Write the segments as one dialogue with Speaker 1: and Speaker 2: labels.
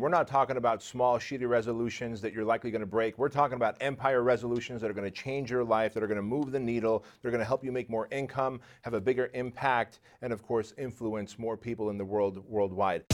Speaker 1: We're not talking about small, shitty resolutions that you're likely going to break. We're talking about empire resolutions that are going to change your life, that are going to move the needle, they're going to help you make more income, have a bigger impact, and of course, influence more people in the world worldwide.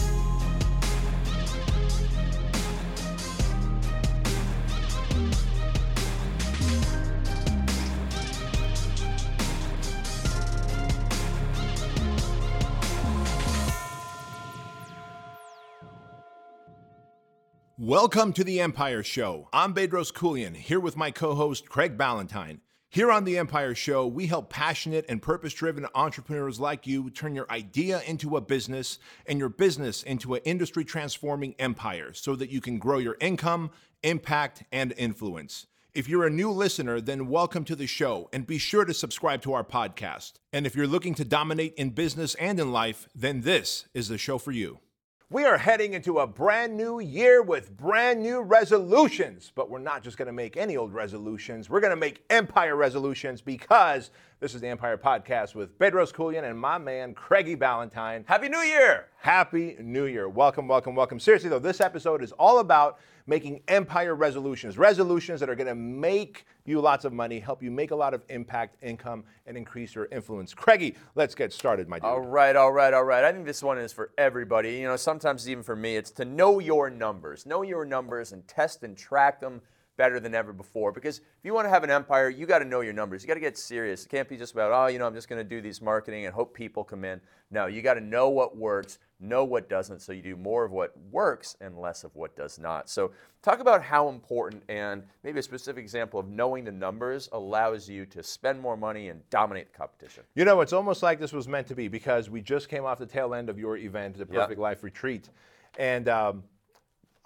Speaker 1: Welcome to the Empire Show. I'm Bedros Keuilian, here with my co host, Craig Ballantyne. Here on the Empire Show, we help passionate and purpose driven entrepreneurs like you turn your idea into a business and your business into an industry transforming empire so that you can grow your income, impact, and influence. If you're a new listener, then welcome to the show and be sure to subscribe to our podcast. And if you're looking to dominate in business and in life, then this is the show for you. We are heading into a brand new year with brand new resolutions, but we're not just going to make any old resolutions. We're going to make empire resolutions because this is the Empire Podcast with Bedros Keuilian and my man Craigie Ballantyne.
Speaker 2: Happy New Year!
Speaker 1: Happy New Year. Welcome, welcome, welcome. Seriously though, this episode is all about making empire resolutions, resolutions that are going to make you lots of money, help you make a lot of impact, income, and increase your influence. Craigie, let's get started, my dude.
Speaker 2: All right, all right, all right. I think this one is for everybody. You know, sometimes even for me, it's to know your numbers. Know your numbers and test and track them better than ever before. Because if you want to have an empire, you got to know your numbers. You got to get serious. It can't be just about, oh, you know, I'm just going to do these marketing and hope people come in. No, you got to know what works, know what doesn't, so you do more of what works and less of what does not. So, talk about how important and maybe a specific example of knowing the numbers allows you to spend more money and dominate the competition.
Speaker 1: You know, it's almost like this was meant to be because we just came off the tail end of your event, the Perfect Life Retreat. And, um,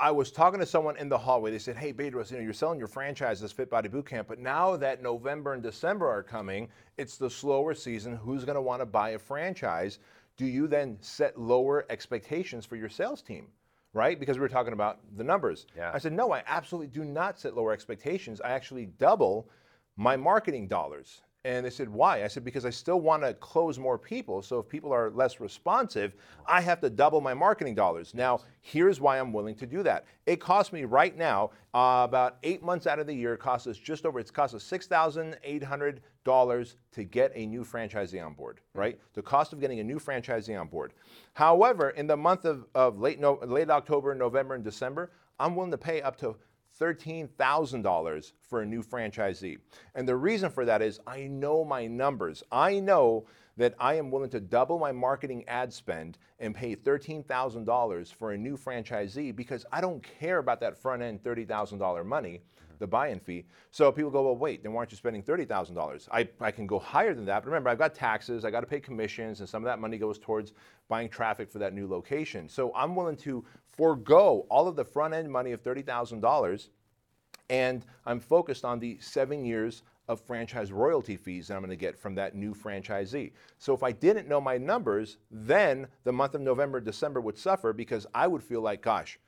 Speaker 1: I was talking to someone in the hallway. They said, "Hey, Bedros, you know, you're selling your franchises, Fit Body Bootcamp, but now that November and December are coming, it's the slower season. Who's going to want to buy a franchise? Do you then set lower expectations for your sales team?" Right? Because we were talking about the numbers.
Speaker 2: Yeah.
Speaker 1: I said, "No, I absolutely do not set lower expectations. I actually double my marketing dollars." And they said, why? I said, because I still want to close more people. So if people are less responsive, I have to double my marketing dollars. Now, here's why I'm willing to do that. It costs me right now, uh, about eight months out of the year, it costs us just over, it's cost us $6,800 to get a new franchisee on board, mm-hmm. right? The cost of getting a new franchisee on board. However, in the month of, of late, no, late October, November, and December, I'm willing to pay up to $13,000 for a new franchisee. And the reason for that is I know my numbers. I know that I am willing to double my marketing ad spend and pay $13,000 for a new franchisee because I don't care about that front end $30,000 money, the buy in fee. So people go, well, wait, then why aren't you spending $30,000? I, I can go higher than that. But remember, I've got taxes, I got to pay commissions, and some of that money goes towards buying traffic for that new location. So I'm willing to forego all of the front end money of $30,000 and I'm focused on the seven years of franchise royalty fees that I'm going to get from that new franchisee. So if I didn't know my numbers, then the month of November, December would suffer because I would feel like, gosh,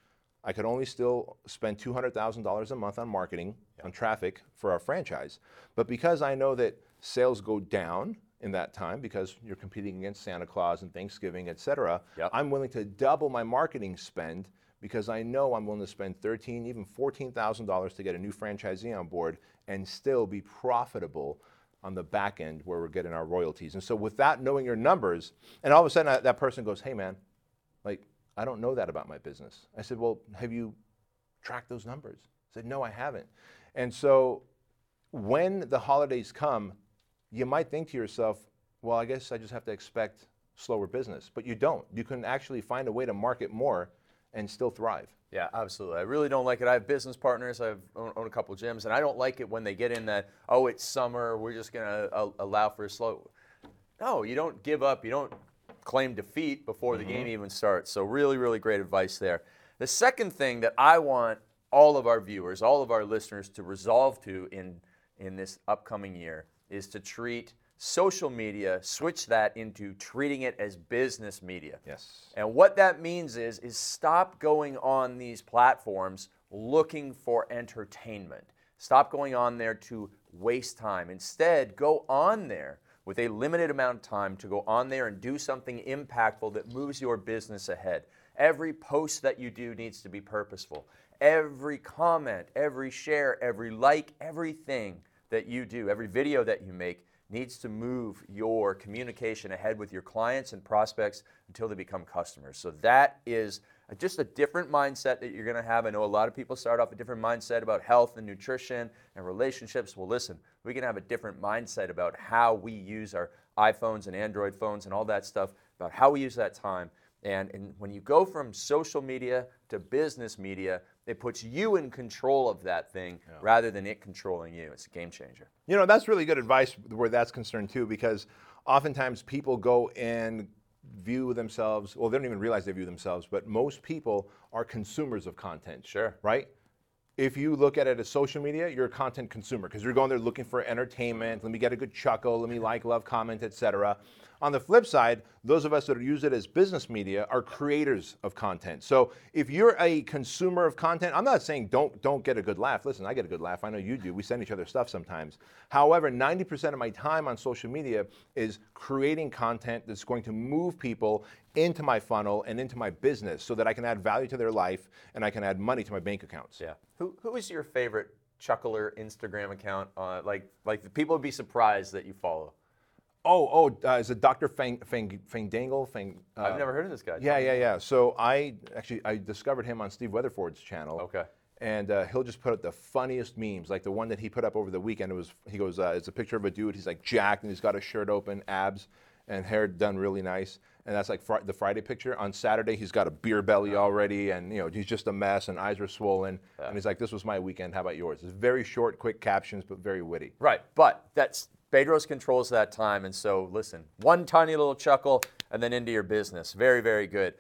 Speaker 1: I could only still spend $200,000 a month on marketing, on traffic for our franchise. But because I know that sales go down in that time because you're competing against Santa Claus and Thanksgiving, et cetera,
Speaker 2: Yep.
Speaker 1: I'm willing to double my marketing spend because I know I'm willing to spend thirteen, even fourteen thousand dollars to get a new franchisee on board and still be profitable on the back end where we're getting our royalties. And so, without knowing your numbers, and all of a sudden that- that person goes, "Hey, man, like I don't know that about my business." I said, "Well, have you tracked those numbers?" I said, "No, I haven't." And so, when the holidays come, you might think to yourself, "Well, I guess I just have to expect slower business," but you don't. You can actually find a way to market more and still thrive.
Speaker 2: Yeah, absolutely. I really don't like it. I have business partners. I own, own a couple gyms, and I don't like it when they get in that. Oh, it's summer. We're just gonna uh, allow for a slow. No, you don't give up. You don't claim defeat before the game mm-hmm. even starts. So really, really great advice there. The second thing that I want all of our viewers, all of our listeners to resolve to in in this upcoming year is to treat social media, switch that into treating it as business media.
Speaker 1: Yes.
Speaker 2: And what that means is is stop going on these platforms looking for entertainment. Stop going on there to waste time. Instead, go on there with a limited amount of time to go on there and do something impactful that moves your business ahead. Every post that you do needs to be purposeful. Every comment, every share, every like, everything that you do, every video that you make needs to move your communication ahead with your clients and prospects until they become customers. So that is just a different mindset that you're going to have. I know a lot of people start off a different mindset about health and nutrition and relationships. Well, listen, we can have a different mindset about how we use our iPhones and Android phones and all that stuff, about how we use that time. And, and when you go from social media to business media, it puts you in control of that thing yeah. rather than it controlling you. It's a game changer.
Speaker 1: You know, that's really good advice where that's concerned too, because oftentimes people go and view themselves, well, they don't even realize they view themselves, but most people are consumers of content.
Speaker 2: Sure.
Speaker 1: Right? If you look at it as social media, you're a content consumer because you're going there looking for entertainment. Let me get a good chuckle. Let me like, love, comment, etc. On the flip side, those of us that use it as business media are creators of content. So if you're a consumer of content, I'm not saying don't don't get a good laugh. Listen, I get a good laugh. I know you do. We send each other stuff sometimes. However, 90% of my time on social media is creating content that's going to move people into my funnel and into my business so that I can add value to their life and I can add money to my bank accounts.
Speaker 2: Yeah. Who who is your favorite chuckler Instagram account? Uh, like like people would be surprised that you follow.
Speaker 1: Oh, oh, uh, is it Dr. Fang, Fang, Fang Dangle? Fang,
Speaker 2: uh, I've never heard of this guy.
Speaker 1: Yeah, yeah, yeah. So I actually I discovered him on Steve Weatherford's channel.
Speaker 2: Okay.
Speaker 1: And uh, he'll just put up the funniest memes, like the one that he put up over the weekend. It was he goes, uh, it's a picture of a dude. He's like jacked and he's got his shirt open, abs, and hair done really nice. And that's like fr- the Friday picture. On Saturday, he's got a beer belly already, and you know he's just a mess, and eyes are swollen. Yeah. And he's like, "This was my weekend. How about yours?" It's very short, quick captions, but very witty.
Speaker 2: Right, but that's Bedros controls that time, and so listen, one tiny little chuckle, and then into your business. Very, very good.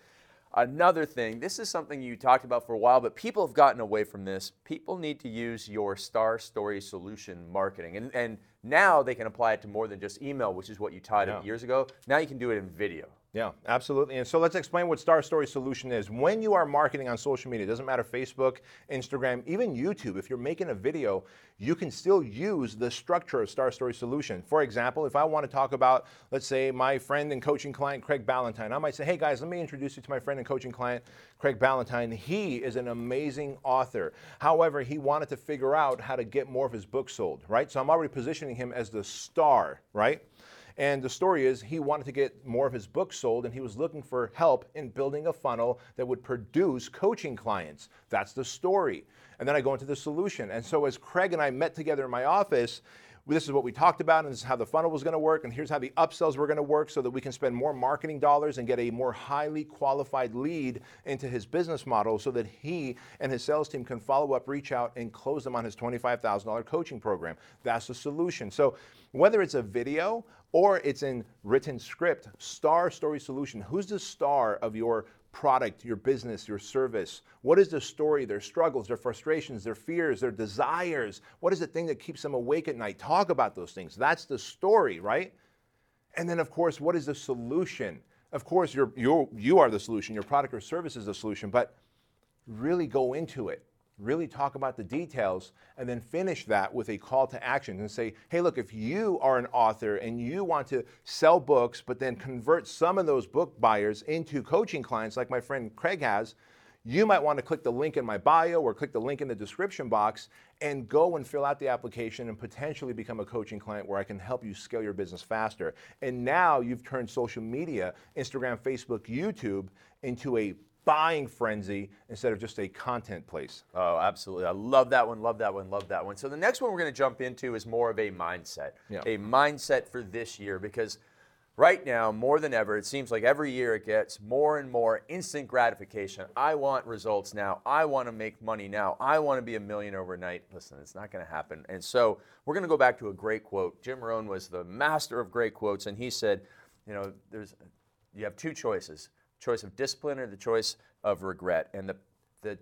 Speaker 2: Another thing, this is something you talked about for a while, but people have gotten away from this. People need to use your Star Story Solution marketing. And, and now they can apply it to more than just email, which is what you tied yeah. years ago. Now you can do it in video.
Speaker 1: Yeah, absolutely. And so let's explain what Star Story Solution is. When you are marketing on social media, it doesn't matter Facebook, Instagram, even YouTube, if you're making a video, you can still use the structure of Star Story Solution. For example, if I want to talk about, let's say, my friend and coaching client, Craig Ballantyne, I might say, hey guys, let me introduce you to my friend and coaching client, Craig Ballantyne. He is an amazing author. However, he wanted to figure out how to get more of his books sold, right? So I'm already positioning him as the star, right? And the story is he wanted to get more of his books sold and he was looking for help in building a funnel that would produce coaching clients. That's the story. And then I go into the solution. And so as Craig and I met together in my office, this is what we talked about, and this is how the funnel was going to work, and here's how the upsells were going to work so that we can spend more marketing dollars and get a more highly qualified lead into his business model so that he and his sales team can follow up, reach out, and close them on his $25,000 coaching program. That's the solution. So whether it's a video or it's in written script, Star Story Solution, who's the star of your product, your business, your service? What is the story, their struggles, their frustrations, their fears, their desires? What is the thing that keeps them awake at night? Talk about those things. That's the story, right? And then, of course, what is the solution? Of course, you're, you're, you are the solution, your product or service is the solution, but really go into it really talk about the details, and then finish that with a call to action and say, hey, look, if you are an author and you want to sell books, but then convert some of those book buyers into coaching clients, like my friend Craig has, you might want to click the link in my bio or click the link in the description box and go and fill out the application and potentially become a coaching client where I can help you scale your business faster. And now you've turned social media, Instagram, Facebook, YouTube, into a buying frenzy instead of just a content place.
Speaker 2: Oh, absolutely. I love that one, love that one, love that one. So the next one we're going to jump into is more of a mindset. Yeah. A mindset for this year because right now, more than ever, it seems like every year it gets more and more instant gratification. I want results now. I want to make money now. I want to be a million overnight. Listen, it's not going to happen. And so we're going to go back to a great quote. Jim Rohn was the master of great quotes, and he said, you know, there's you have two choices choice of discipline or the choice of regret. And the, the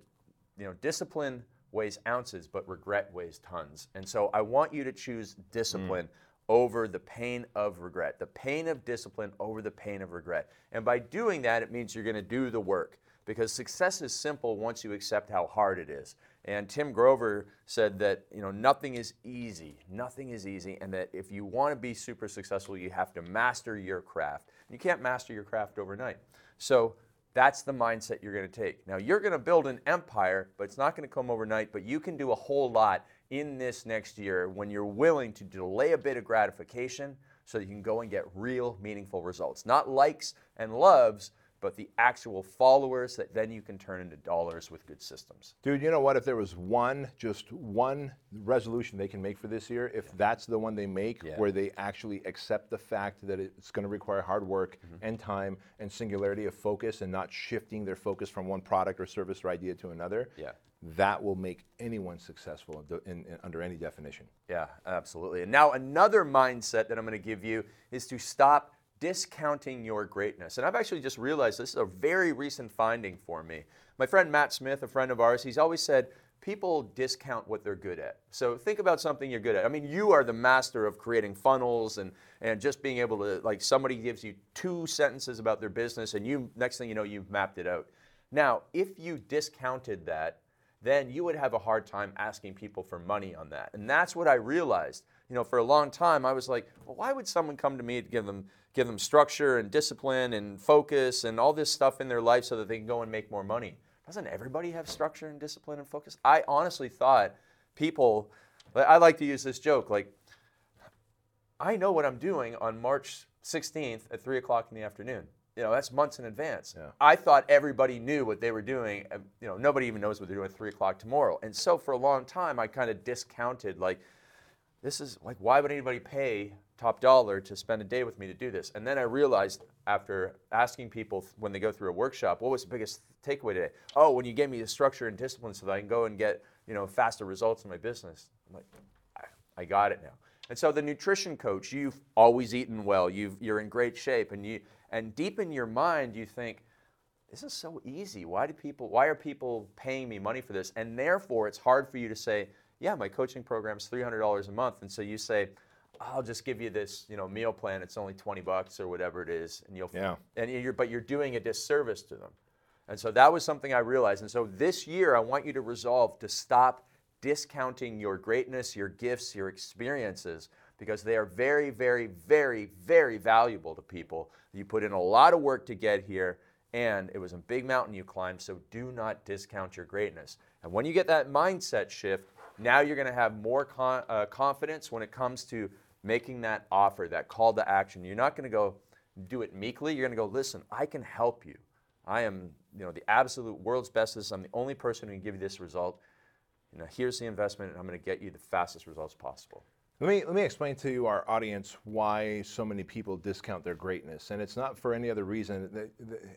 Speaker 2: you know, discipline weighs ounces, but regret weighs tons. And so I want you to choose discipline. Mm. Over the pain of regret, the pain of discipline over the pain of regret. And by doing that, it means you're going to do the work because success is simple once you accept how hard it is. And Tim Grover said that you know nothing is easy, nothing is easy, and that if you want to be super successful, you have to master your craft. You can't master your craft overnight. So That's the mindset you're going to take. Now, you're going to build an empire, but it's not going to come overnight. But you can do a whole lot in this next year when you're willing to delay a bit of gratification so you can go and get real, meaningful results. Not likes and loves, but the actual followers that then you can turn into dollars with good systems.
Speaker 1: Dude, you know what? If there was one, just one resolution they can make for this year, if that's the one they make,
Speaker 2: Yeah.
Speaker 1: where they actually accept the fact that it's going to require hard work
Speaker 2: Mm-hmm.
Speaker 1: and time and singularity of focus and not shifting their focus from one product or service or idea to another,
Speaker 2: Yeah.
Speaker 1: that will make anyone successful in, in, under any definition.
Speaker 2: Yeah, absolutely. And now another mindset that I'm going to give you is to stop discounting your greatness. And I've actually just realized this is a very recent finding for me. My friend Matt Smith, a friend of ours, he's always said people discount what they're good at. So think about something you're good at. I mean, you are the master of creating funnels and and just being able to like somebody gives you two sentences about their business and you next thing you know you've mapped it out. Now, if you discounted that, then you would have a hard time asking people for money on that. And that's what I realized. You know, for a long time, I was like, well, why would someone come to me to give them give them structure and discipline and focus and all this stuff in their life so that they can go and make more money? Doesn't everybody have structure and discipline and focus? I honestly thought people. I like to use this joke, like I know what I'm doing on March 16th at three o'clock in the afternoon. You know, that's months in advance.
Speaker 1: Yeah.
Speaker 2: I thought everybody knew what they were doing. You know, nobody even knows what they're doing at three o'clock tomorrow. And so for a long time, I kind of discounted like, this is like, why would anybody pay top dollar to spend a day with me to do this? And then I realized after asking people when they go through a workshop, what was the biggest takeaway today? Oh, when you gave me the structure and discipline so that I can go and get, you know, faster results in my business. I'm like, I, got it now. And so the nutrition coach, you've always eaten well, you've, you're in great shape, and you and deep in your mind you think, this is so easy. Why do people? Why are people paying me money for this? And therefore, it's hard for you to say, yeah, my coaching program's three hundred dollars a month, and so you say, I'll just give you this, you know, meal plan. It's only twenty bucks or whatever it is, and you'll
Speaker 1: Yeah.
Speaker 2: and you're but you're doing a disservice to them. And so that was something I realized. And so this year, I want you to resolve to stop discounting your greatness, your gifts, your experiences, because they are very, very, very, very valuable to people. You put in a lot of work to get here, and it was a big mountain you climbed, so do not discount your greatness. And when you get that mindset shift, now you're going to have more con- uh, confidence when it comes to making that offer, that call to action. You're not going to go do it meekly. You're going to go, listen, I can help you. I am, you know, the absolute world's bestest. I'm the only person who can give you this result. You know, here's the investment, and I'm going to get you the fastest results possible.
Speaker 1: Let me let me explain to our audience why so many people discount their greatness, and it's not for any other reason.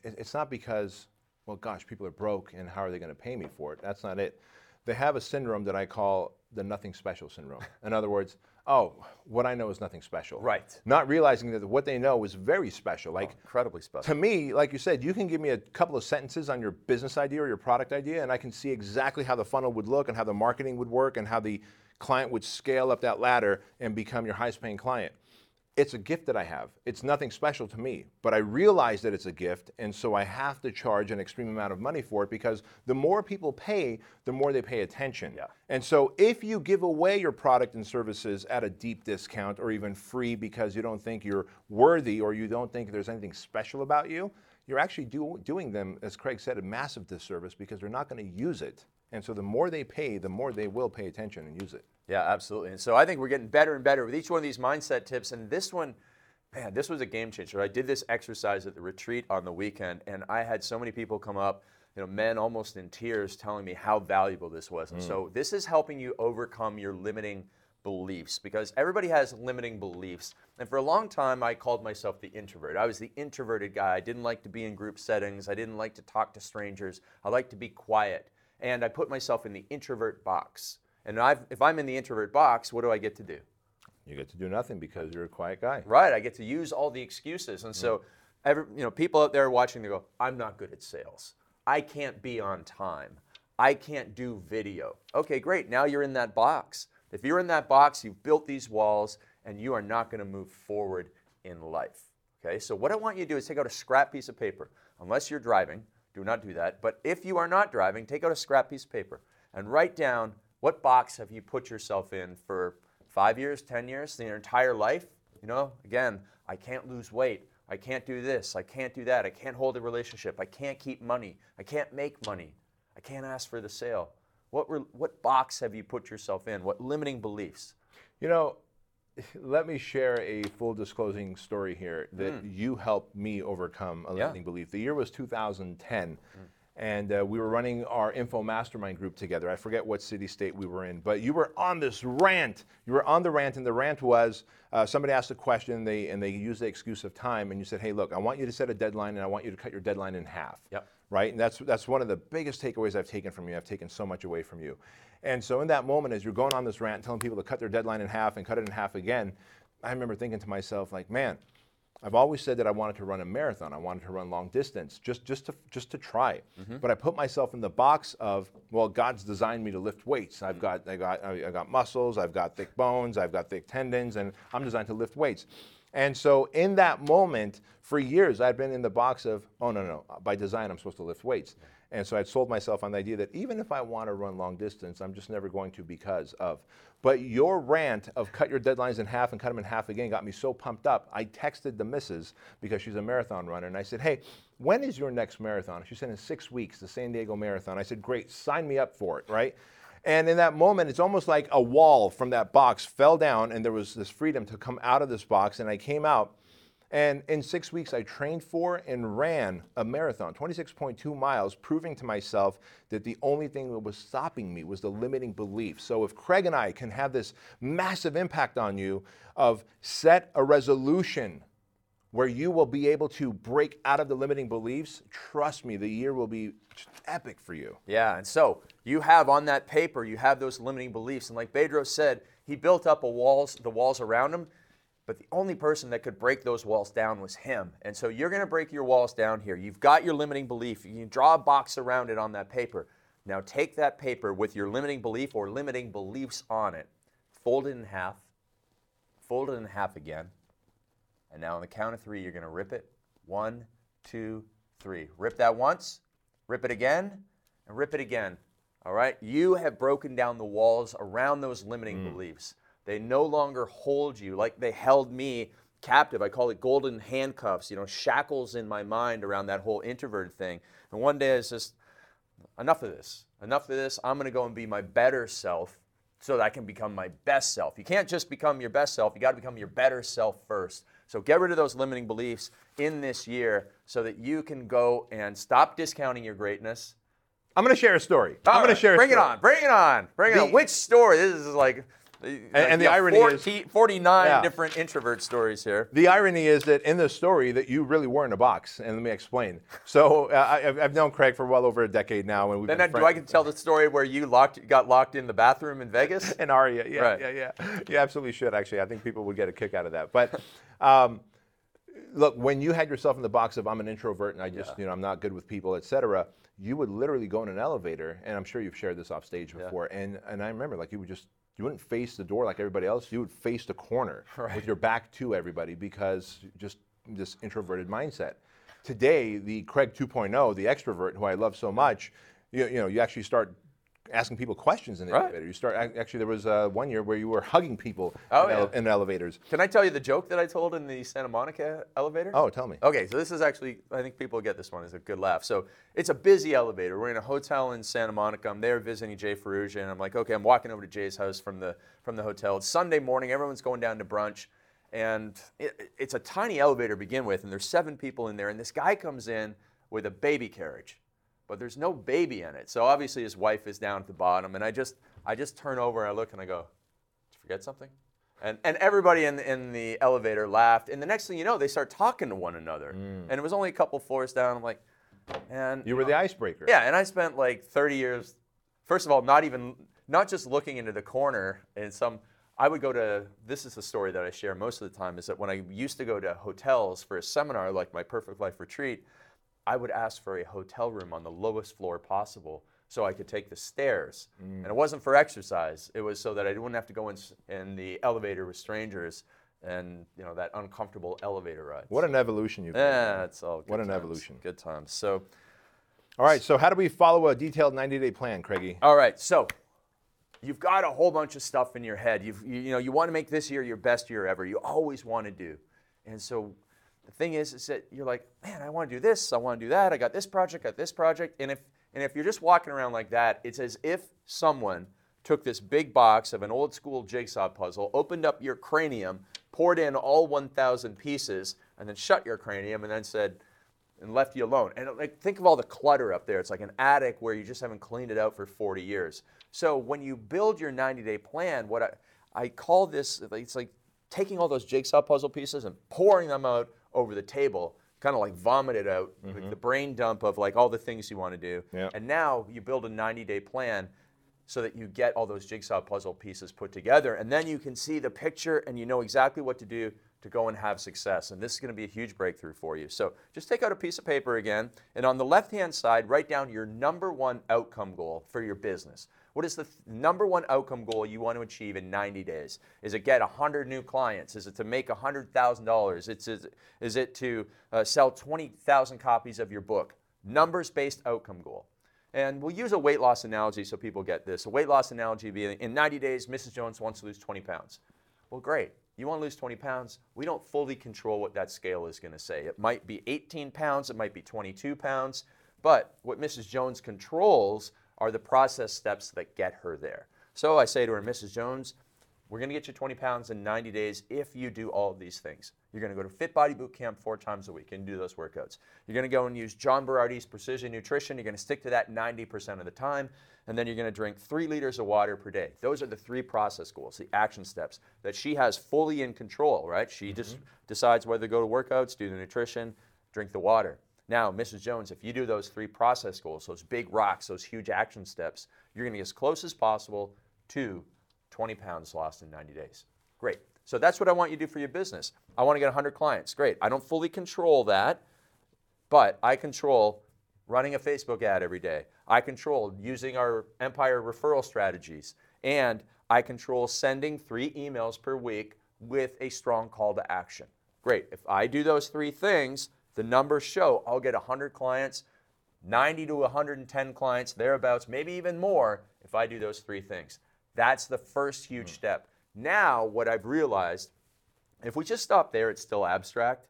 Speaker 1: It's not because, well, gosh, people are broke, and how are they going to pay me for it? That's not it. They have a syndrome that I call the nothing special syndrome. In other words, oh, what I know is nothing special.
Speaker 2: Right.
Speaker 1: Not realizing that what they know is very special. Like
Speaker 2: Incredibly special.
Speaker 1: to me, like you said, you can give me a couple of sentences on your business idea or your product idea, and I can see exactly how the funnel would look and how the marketing would work and how the client would scale up that ladder and become your highest paying client. It's a gift that I have. It's nothing special to me, but I realize that it's a gift, and so I have to charge an extreme amount of money for it because the more people pay, the more they pay attention.
Speaker 2: Yeah.
Speaker 1: And so if you give away your product and services at a deep discount or even free because you don't think you're worthy or you don't think there's anything special about you, you're actually do, doing them, as Craig said, a massive disservice because they're not going to use it. And so the more they pay, the more they will pay attention and use it.
Speaker 2: Yeah, absolutely. And so I think we're getting better and better with each one of these mindset tips. And this one, man, this was a game changer. I did this exercise at the retreat on the weekend, and I had so many people come up, you know, men almost in tears, telling me how valuable this was. And mm. so this is helping you overcome your limiting beliefs because everybody has limiting beliefs. And for a long time, I called myself the introvert. I was the introverted guy. I didn't like to be in group settings. I didn't like to talk to strangers. I like to be quiet. And I put myself in the introvert box. And I've, if I'm in the introvert box, what do I get to do?
Speaker 1: You get to do nothing because you're a quiet guy.
Speaker 2: Right, I get to use all the excuses. And so, mm-hmm. every, you know, people out there watching, they go, I'm not good at sales. I can't be on time. I can't do video. Okay, great. Now you're in that box. If you're in that box, you've built these walls and you are not going to move forward in life. Okay, so what I want you to do is take out a scrap piece of paper. Unless you're driving, do not do that. But if you are not driving, take out a scrap piece of paper and write down what box have you put yourself in for five years, 10 years, your entire life? You know, again, I can't lose weight. I I can't do this. I can't do that. I can't hold a relationship. I can't keep money. I can't make money. I can't ask for the sale. What, re- what box have you put yourself in? What limiting beliefs?
Speaker 1: You know, let me share a full disclosing story here that you helped me overcome a
Speaker 2: Hmm. Yeah.
Speaker 1: limiting belief. The year was 2010. And uh, we were running our info mastermind group together. I forget what city state we were in, but you were on this rant. You were on the rant, and the rant was uh, somebody asked a question, they, and they used the excuse of time, and you said, "Hey, look, I want you to set a deadline, and I want you to cut your deadline in half."
Speaker 2: Yep.
Speaker 1: Right? And that's that's one of the biggest takeaways I've taken from you. I've taken so much away from you. And so in that moment, as you're going on this rant, telling people to cut their deadline in half and cut it in half again, I remember thinking to myself, like, man, I've always said that I wanted to run a marathon. I wanted to run long distance, just just to just to try. Mm-hmm. But I put myself in the box of, well, God's designed me to lift weights. I've mm-hmm. got I got I I got muscles. I've got thick bones. I've got thick tendons, and I'm designed to lift weights. And so in that moment, for years, I'd been in the box of, oh, no, no, by design, I'm supposed to lift weights. And so I'd sold myself on the idea that even if I want to run long distance, I'm just never going to because of. But your rant of cut your deadlines in half and cut them in half again got me so pumped up. I texted the missus because she's a marathon runner, and I said, hey, when is your next marathon? She said, in six weeks, the San Diego Marathon. I said, great, sign me up for it, right? And in that moment, it's almost like a wall from that box fell down, and there was this freedom to come out of this box. And I came out, and in six weeks, I trained for and ran a marathon, 26.2 miles, proving to myself that the only thing that was stopping me was the limiting belief. So if Craig and I can have this massive impact on you of set a resolution where you will be able to break out of the limiting beliefs, trust me, the year will be epic for you.
Speaker 2: Yeah, and so you have on that paper, you have those limiting beliefs, and like Bedros said, he built up a walls, the walls around him, but the only person that could break those walls down was him. And so you're to break your walls down here. You've got your limiting belief. You draw a box around it on that paper. Now take that paper with your limiting belief or limiting beliefs on it, fold it in half, fold it in half again, and now on the count of three, you're going to rip it. One, two, three. Rip that once, rip it again, and rip it again. All right? You have broken down the walls around those limiting mm. beliefs. They no longer hold you like they held me captive. I call it golden handcuffs, you know, shackles in my mind around that whole introverted thing. And one day it's just, enough of this. Enough of this. I'm going to go and be my better self so that I can become my best self. You can't just become your best self, you got to become your better self first. So get rid of those limiting beliefs in this year so that you can go and stop discounting your greatness.
Speaker 1: I'm going to share a story.
Speaker 2: All
Speaker 1: I'm going to share a
Speaker 2: Bring it on. Bring it on. Bring it on. Which story? This is like. And,
Speaker 1: and the irony is-
Speaker 2: 49
Speaker 1: Yeah.
Speaker 2: different introvert stories here.
Speaker 1: The irony is that in the story that you really were in a box, and let me explain. So uh, I, I've- I've known Craig for well over a decade now, and we've
Speaker 2: Then
Speaker 1: been
Speaker 2: I, do I can tell the story where you locked, got locked in the bathroom in Vegas?
Speaker 1: and Aria, yeah,
Speaker 2: Right.
Speaker 1: yeah, yeah. You absolutely should. Actually, I think people would get a kick out of that. But um, look, when you had yourself in the box of I'm an introvert and I just, you know, I'm not good with people, etc., you would literally go in an elevator, and I'm sure you've shared this off stage before. And and I remember like you would just you wouldn't face the door like everybody else. You would face the corner with your back to everybody because just this introverted mindset. Today, the Craig 2.0, the extrovert who I love so much, you, you know, you actually start asking people questions in the
Speaker 2: Right.
Speaker 1: elevator. You start actually there was uh, one year where you were hugging people
Speaker 2: Oh,
Speaker 1: in, ele- in elevators.
Speaker 2: Can I tell you the joke that I told in the Santa Monica elevator?
Speaker 1: Oh, tell me.
Speaker 2: Okay, so this is actually, I think people get this one. It's a good laugh. So it's a busy elevator. We're in a hotel in Santa Monica. I'm there visiting Jay Ferruggia, and I'm like, okay, I'm walking over to Jay's house from the from the hotel. It's Sunday morning. Everyone's going down to brunch, and it, it's a tiny elevator to begin with, and there's seven people in there. And this guy comes in with a baby carriage, but there's no baby in it. So obviously his wife is down at the bottom, and I just I just turn over and I look and I go, did you forget something? And, and everybody in, in the elevator laughed. And the next thing you know, they start talking to one another. Mm. And it was only a couple floors down. I'm like, and
Speaker 1: You were the icebreaker.
Speaker 2: yeah, and I spent like 30 years. First of all, not even not just looking into the corner and some. I would go to. This is the story that I share most of the time. Is that when I used to go to hotels for a seminar like my Perfect Life retreat, I would ask for a hotel room on the lowest floor possible so I could take the stairs. Mm. And it wasn't for exercise. It was so that I wouldn't have to go in, in the elevator with strangers and you know that uncomfortable elevator ride.
Speaker 1: What an evolution you've
Speaker 2: Yeah, it's all. Good
Speaker 1: What an evolution.
Speaker 2: Good times. So.
Speaker 1: All right, so how do we follow a detailed 90 day plan, Craigie?
Speaker 2: All right, so you've got a whole bunch of stuff in your head. You've, you, you know, you want to make this year your best year ever. You always want to do, and so the thing is, is that you're like, man, I want to do this, I want to do that, I got this project, got this project, and if and if you're just walking around like that, it's as if someone took this big box of an old school jigsaw puzzle, opened up your cranium, poured in all 1,000 pieces, and then shut your cranium, and then said, and left you alone. And like, think of all the clutter up there. It's like an attic where you just haven't cleaned it out for 40 years. So when you build your 90-day plan, what I, I call this, it's like taking all those jigsaw puzzle pieces and pouring them out over the table kind of like vomited out, mm-hmm. like the brain dump of like all the things you want to do.
Speaker 1: Yep.
Speaker 2: And now you build a 90 day plan so that you get all those jigsaw puzzle pieces put together. And then you can see the picture and you know exactly what to do to go and have success. And this is going to be a huge breakthrough for you. So just take out a piece of paper again. And on the left hand side, write down your number one outcome goal for your business. What is the th- number one outcome goal you want to achieve in 90 days? Is it get 100 new clients? Is it to make $100,000? It's, is, is it to uh, sell 20,000 copies of your book? Numbers based outcome goal. And we'll use a weight loss analogy so people get this. A weight loss analogy being in 90 days, Mrs. Jones wants to lose 20 pounds. Well, great. You want to lose 20 pounds? We don't fully control what that scale is going to say. It might be 18 pounds, it might be 22 pounds, but what Mrs. Jones controls are the process steps that get her there. So I say to her, Mrs. Jones, we're going to get you 20 pounds in 90 days if you do all of these things. You're going to go to Fit Body Boot Camp four times a week and do those workouts. You're going to go and use John Berardi's Precision Nutrition. You're going to stick to that 90% of the time. And then you're going to drink three liters of water per day. Those are the three process goals, the action steps that she has fully in control, right? She mm-hmm. just decides whether to go to workouts, do the nutrition, drink the water. Now, Mrs. Jones, if you do those three process goals, those big rocks, those huge action steps, you're going to get as close as possible to 20 pounds lost in 90 days. Great. So that's what I want you to do for your business. I want to get 100 clients. Great. I don't fully control that, but I control running a Facebook ad every day. I control using our Empire referral strategies. And I control sending three emails per week with a strong call to action. Great. If I do those three things, the numbers show I'll get 100 clients, 90 to 110 clients, thereabouts, maybe even more if I do those three things. That's the first huge mm step. Now, what I've realized, if we just stop there, it's still abstract,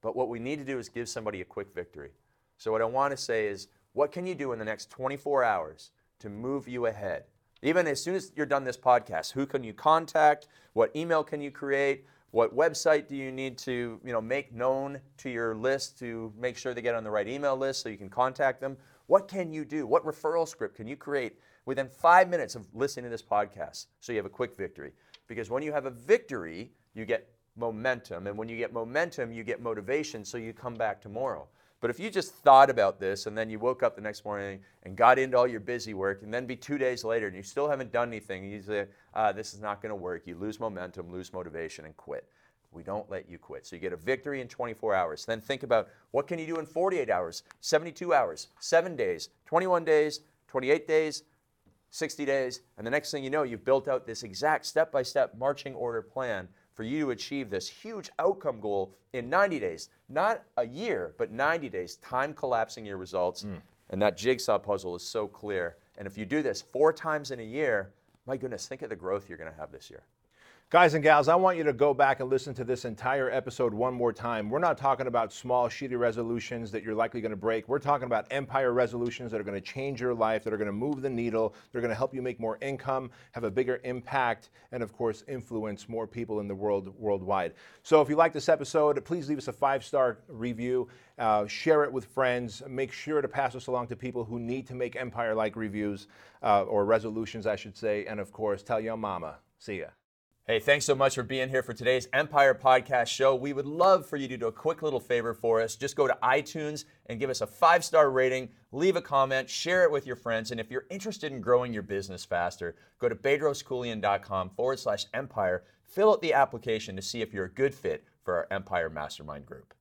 Speaker 2: but what we need to do is give somebody a quick victory. So, what I want to say is, what can you do in the next 24 hours to move you ahead? Even as soon as you're done this podcast, who can you contact? What email can you create? What website do you need to you know, make known to your list to make sure they get on the right email list so you can contact them? What can you do? What referral script can you create within five minutes of listening to this podcast so you have a quick victory? Because when you have a victory, you get momentum. And when you get momentum, you get motivation so you come back tomorrow. But if you just thought about this and then you woke up the next morning and got into all your busy work and then be two days later and you still haven't done anything, you say, ah, this is not going to work. You lose momentum, lose motivation, and quit. We don't let you quit. So you get a victory in 24 hours. Then think about what can you do in 48 hours, 72 hours, 7 days, 21 days, 28 days, 60 days, and the next thing you know, you've built out this exact step-by-step marching order plan for you to achieve this huge outcome goal in 90 days. Not a year, but 90 days, time collapsing your results. Mm. And that jigsaw puzzle is so clear. And if you do this four times in a year, my goodness, think of the growth you're going to have this year.
Speaker 1: Guys and gals, I want you to go back and listen to this entire episode one more time. We're not talking about small, shitty resolutions that you're likely going to break. We're talking about empire resolutions that are going to change your life, that are going to move the needle, they're going to help you make more income, have a bigger impact, and of course, influence more people in the world worldwide. So if you like this episode, please leave us a five star review, uh, share it with friends, make sure to pass us along to people who need to make empire like reviews uh, or resolutions, I should say, and of course, tell your mama. See ya.
Speaker 2: Hey, thanks so much for being here for today's Empire Podcast Show. We would love for you to do a quick little favor for us. Just go to iTunes and give us a five star rating, leave a comment, share it with your friends. And if you're interested in growing your business faster, go to bedroskeuilian.com forward slash empire, fill out the application to see if you're a good fit for our Empire Mastermind group.